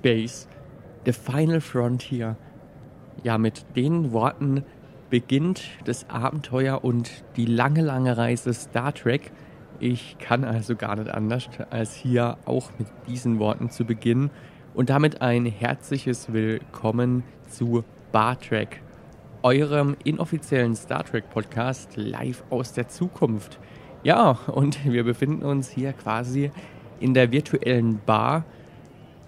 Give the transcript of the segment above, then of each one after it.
Space, The Final Frontier. Ja, mit den Worten beginnt das Abenteuer und die lange, lange Reise Star Trek. Ich kann also gar nicht anders, als hier auch mit diesen Worten zu beginnen und damit ein herzliches Willkommen zu Bar Trek, eurem inoffiziellen Star Trek Podcast live aus der Zukunft. Ja, und wir befinden uns hier quasi in der virtuellen Bar.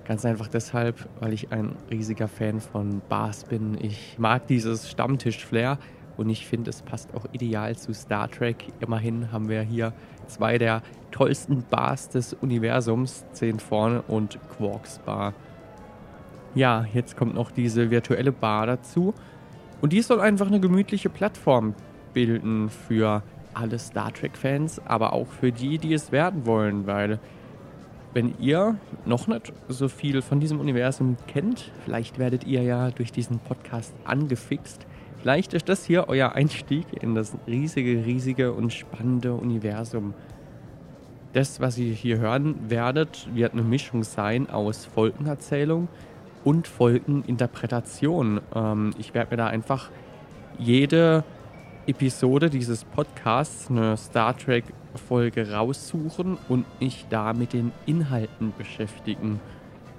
Ganz einfach deshalb, weil ich ein riesiger Fan von Bars bin. Ich mag dieses Stammtisch-Flair und ich finde, es passt auch ideal zu Star Trek. Immerhin haben wir hier zwei der tollsten Bars des Universums, 10 vorne und Quarks Bar. Ja, jetzt kommt noch diese virtuelle Bar dazu. Und die soll einfach eine gemütliche Plattform bilden für alle Star Trek-Fans, aber auch für die, die es werden wollen, weil wenn ihr noch nicht so viel von diesem Universum kennt, vielleicht werdet ihr ja durch diesen Podcast angefixt. Vielleicht ist das hier euer Einstieg in das riesige, riesige und spannende Universum. Das, was ihr hier hören werdet, wird eine Mischung sein aus Folgenerzählung und Folgeninterpretation. Ähm, ich werde mir da einfach jede Episode dieses Podcasts eine Star Trek Folge raussuchen und mich da mit den Inhalten beschäftigen.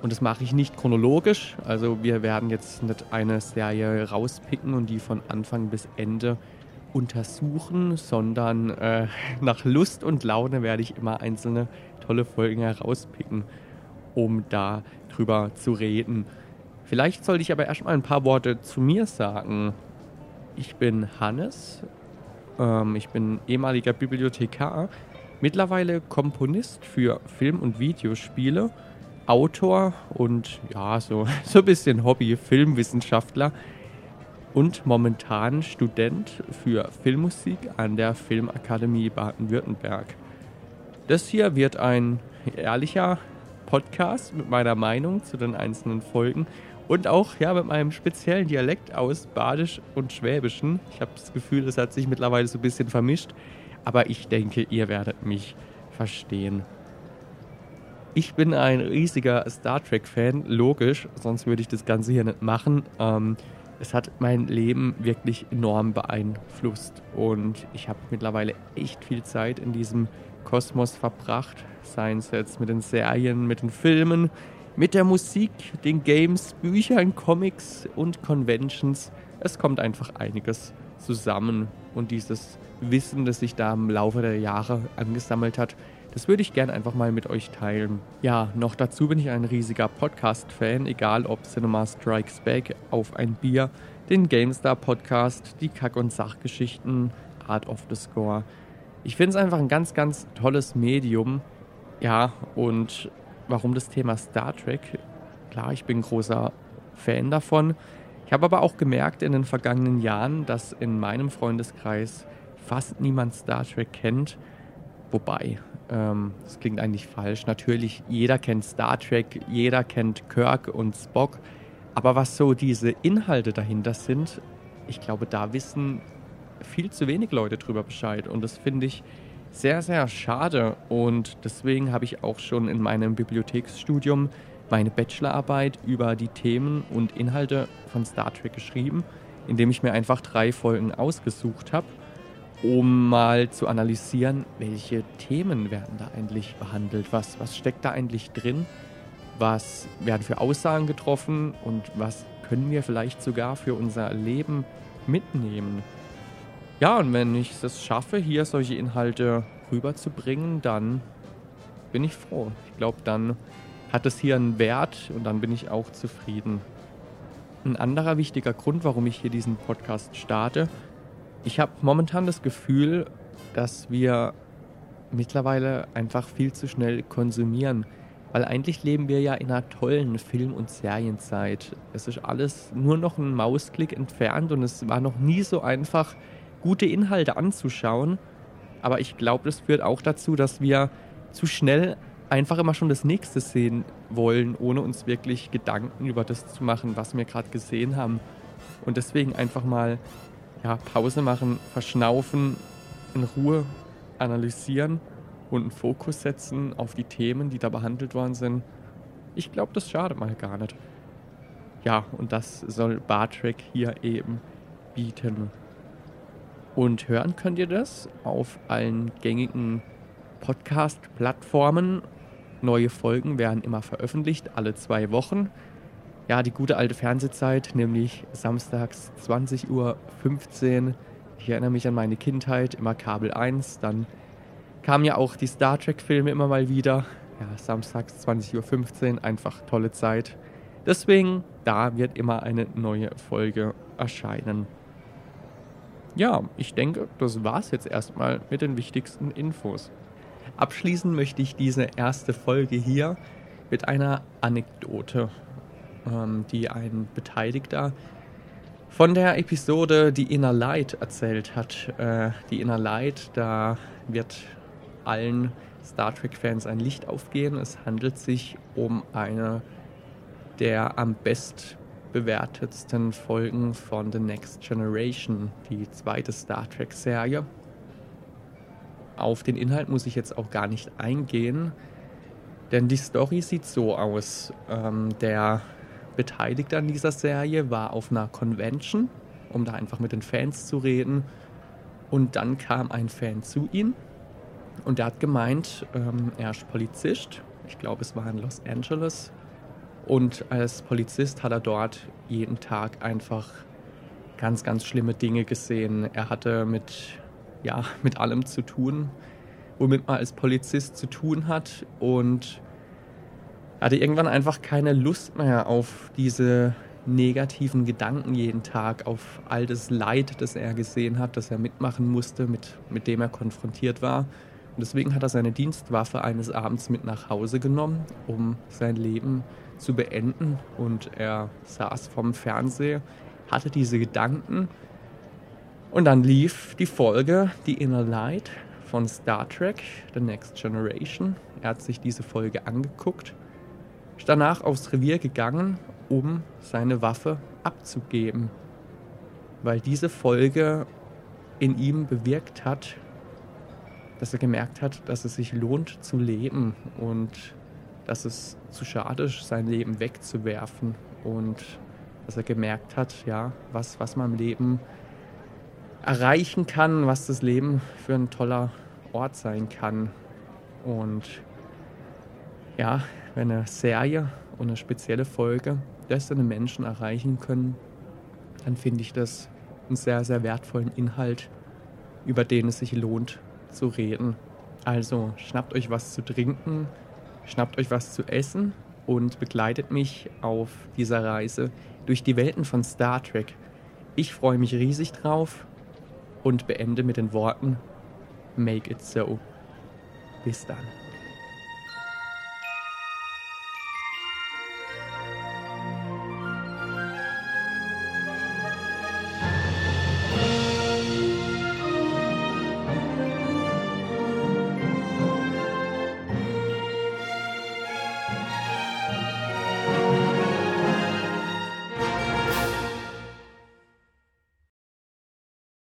Und das mache ich nicht chronologisch. Also wir werden jetzt nicht eine Serie rauspicken und die von Anfang bis Ende untersuchen, sondern äh, nach Lust und Laune werde ich immer einzelne tolle Folgen herauspicken, um da drüber zu reden. Vielleicht sollte ich aber erstmal ein paar Worte zu mir sagen. Ich bin Hannes, ähm, ich bin ehemaliger Bibliothekar, mittlerweile Komponist für Film- und Videospiele, Autor und ja, so, so ein bisschen Hobby-Filmwissenschaftler und momentan Student für Filmmusik an der Filmakademie Baden-Württemberg. Das hier wird ein ehrlicher Podcast mit meiner Meinung zu den einzelnen Folgen und auch ja mit meinem speziellen Dialekt aus Badisch und Schwäbischen. Ich habe das Gefühl, es hat sich mittlerweile so ein bisschen vermischt, aber ich denke, ihr werdet mich verstehen. Ich bin ein riesiger Star Trek-Fan, logisch, sonst würde ich das Ganze hier nicht machen. Ähm, es hat mein Leben wirklich enorm beeinflusst und ich habe mittlerweile echt viel Zeit in diesem Kosmos verbracht, seien es jetzt mit den Serien, mit den Filmen, mit der Musik, den Games, Büchern, Comics und Conventions. Es kommt einfach einiges zusammen und dieses Wissen, das sich da im Laufe der Jahre angesammelt hat, das würde ich gerne einfach mal mit euch teilen. Ja, noch dazu bin ich ein riesiger Podcast-Fan, egal ob Cinema Strikes Back, Auf ein Bier, den GameStar Podcast, die Kack- und Sachgeschichten, Art of the Score. Ich finde es einfach ein ganz, ganz tolles Medium. Ja, und warum das Thema Star Trek. Klar, ich bin großer Fan davon. Ich habe aber auch gemerkt in den vergangenen Jahren, dass in meinem Freundeskreis fast niemand Star Trek kennt. Wobei, ähm, das klingt eigentlich falsch. Natürlich, jeder kennt Star Trek, jeder kennt Kirk und Spock. Aber was so diese Inhalte dahinter sind, ich glaube, da wissen viel zu wenig Leute drüber Bescheid. Und das finde ich sehr, sehr schade. Und deswegen habe ich auch schon in meinem Bibliotheksstudium meine Bachelorarbeit über die Themen und Inhalte von Star Trek geschrieben, indem ich mir einfach drei Folgen ausgesucht habe, um mal zu analysieren, welche Themen werden da eigentlich behandelt, was, was steckt da eigentlich drin, was werden für Aussagen getroffen und was können wir vielleicht sogar für unser Leben mitnehmen. Ja, und wenn ich es schaffe, hier solche Inhalte rüberzubringen, dann bin ich froh. Ich glaube, dann hat es hier einen Wert und dann bin ich auch zufrieden. Ein anderer wichtiger Grund, warum ich hier diesen Podcast starte, ich habe momentan das Gefühl, dass wir mittlerweile einfach viel zu schnell konsumieren. Weil eigentlich leben wir ja in einer tollen Film- und Serienzeit. Es ist alles nur noch ein Mausklick entfernt und es war noch nie so einfach, gute Inhalte anzuschauen. Aber ich glaube, das führt auch dazu, dass wir zu schnell einfach immer schon das Nächste sehen wollen, ohne uns wirklich Gedanken über das zu machen, was wir gerade gesehen haben. Und deswegen einfach mal ja, Pause machen, verschnaufen, in Ruhe analysieren und einen Fokus setzen auf die Themen, die da behandelt worden sind. Ich glaube, das schadet mal gar nicht. Ja, und das soll Bartrek hier eben bieten. Und hören könnt ihr das auf allen gängigen Podcast-Plattformen. Neue Folgen werden immer veröffentlicht, alle zwei Wochen. Ja, die gute alte Fernsehzeit, nämlich samstags 20.15 Uhr. Ich erinnere mich an meine Kindheit, immer Kabel 1. Dann kamen ja auch die Star Trek-Filme immer mal wieder. Ja, samstags 20.15 Uhr, einfach tolle Zeit. Deswegen, da wird immer eine neue Folge erscheinen. Ja, ich denke, das war's jetzt erstmal mit den wichtigsten Infos. Abschließen möchte ich diese erste Folge hier mit einer Anekdote, ähm, die ein Beteiligter von der Episode Die Inner Light erzählt hat. Äh, die Inner Light, da wird allen Star Trek-Fans ein Licht aufgehen. Es handelt sich um eine der am best bewertetsten Folgen von The Next Generation, die zweite Star Trek-Serie. Auf den Inhalt muss ich jetzt auch gar nicht eingehen, denn die Story sieht so aus. Ähm, der Beteiligte an dieser Serie war auf einer Convention, um da einfach mit den Fans zu reden. Und dann kam ein Fan zu ihm und der hat gemeint, ähm, er ist Polizist. Ich glaube, es war in Los Angeles und als Polizist hat er dort jeden Tag einfach ganz, ganz schlimme Dinge gesehen. Er hatte mit, ja, mit allem zu tun, womit man als Polizist zu tun hat. Und er hatte irgendwann einfach keine Lust mehr auf diese negativen Gedanken jeden Tag, auf all das Leid, das er gesehen hat, das er mitmachen musste, mit, mit dem er konfrontiert war. Und deswegen hat er seine Dienstwaffe eines Abends mit nach Hause genommen, um sein Leben zu beenden. Und er saß vorm Fernseher, hatte diese Gedanken. Und dann lief die Folge The Inner Light von Star Trek, The Next Generation. Er hat sich diese Folge angeguckt, ist danach aufs Revier gegangen, um seine Waffe abzugeben. Weil diese Folge in ihm bewirkt hat, dass er gemerkt hat, dass es sich lohnt zu leben und dass es zu schade ist, sein Leben wegzuwerfen und dass er gemerkt hat, ja, was, was man im Leben erreichen kann, was das Leben für ein toller Ort sein kann. Und ja, wenn eine Serie und eine spezielle Folge das einen Menschen erreichen können, dann finde ich das einen sehr, sehr wertvollen Inhalt, über den es sich lohnt zu reden. Also schnappt euch was zu trinken, Schnappt euch was zu essen und begleitet mich auf dieser Reise durch die Welten von Star Trek. Ich freue mich riesig drauf und beende mit den Worten Make it so. Bis dann.